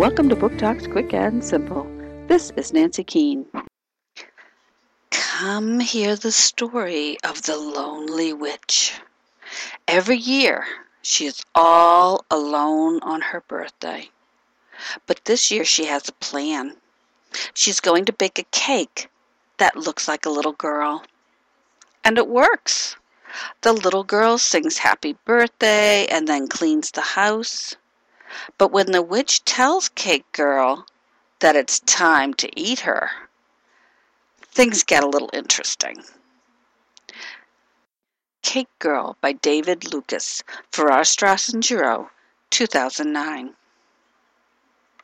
Welcome to Book Talks Quick and Simple. This is Nancy Keane. Come hear the story of the lonely witch. Every year, she is all alone on her birthday. But this year, she has a plan. She's going to bake a cake that looks like a little girl. And it works. The little girl sings happy birthday and then cleans the house. But when the witch tells Cake Girl that it's time to eat her, things get a little interesting. Cake Girl by David Lucas, Farrar, Straus and Giroux, 2009.